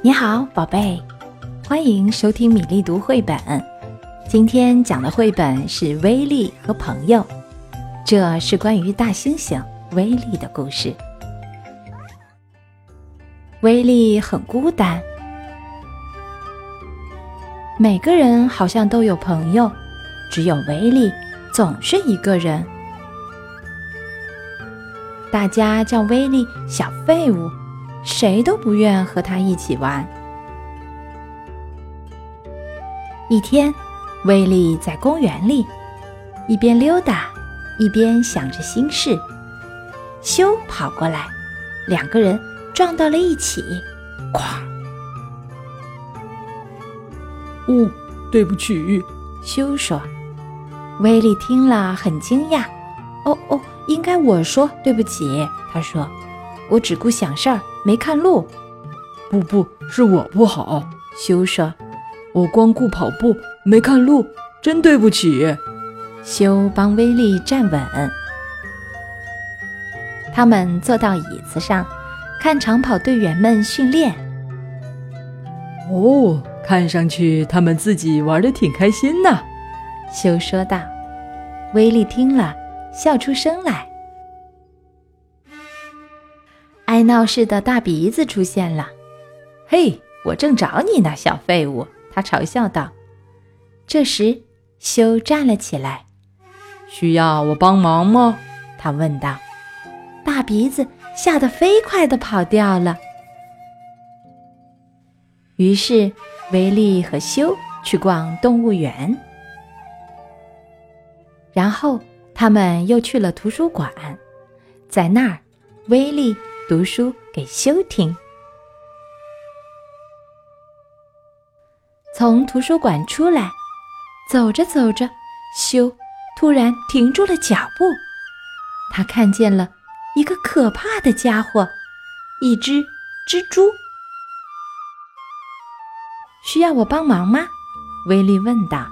你好，宝贝，欢迎收听米粒读绘本。今天讲的绘本是威力和朋友，这是关于大猩猩威力的故事。威力很孤单，每个人好像都有朋友，只有威力总是一个人。大家叫威力小废物。谁都不愿和他一起玩。一天，威利在公园里一边溜达，一边想着心事。修跑过来，两个人撞到了一起，哐！哦，对不起，修说。威利听了很惊讶。哦哦，应该我说对不起。他说：“我只顾想事儿。”没看路，不不是我不好。修说：“我光顾跑步，没看路，真对不起。”修帮威利站稳，他们坐到椅子上，看长跑队员们训练。哦，看上去他们自己玩的挺开心呐。”修说道。威利听了，笑出声来。爱闹事的大鼻子出现了，嘿，我正找你呢，小废物！他嘲笑道。这时，修站了起来，需要我帮忙吗？他问道。大鼻子吓得飞快地跑掉了。于是，威利和修去逛动物园，然后他们又去了图书馆，在那儿，威利。读书给修听。从图书馆出来，走着走着，修突然停住了脚步。他看见了一个可怕的家伙——一只蜘蛛。需要我帮忙吗？威利问道。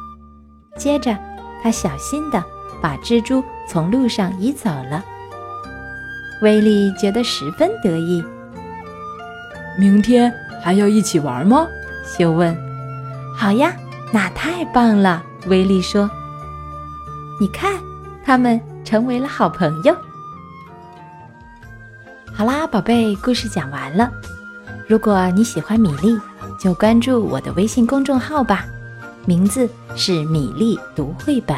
接着，他小心地把蜘蛛从路上移走了。威利觉得十分得意。明天还要一起玩吗？修问。好呀，那太棒了。威利说。你看，他们成为了好朋友。好啦，宝贝，故事讲完了。如果你喜欢米粒，就关注我的微信公众号吧，名字是米粒读绘本。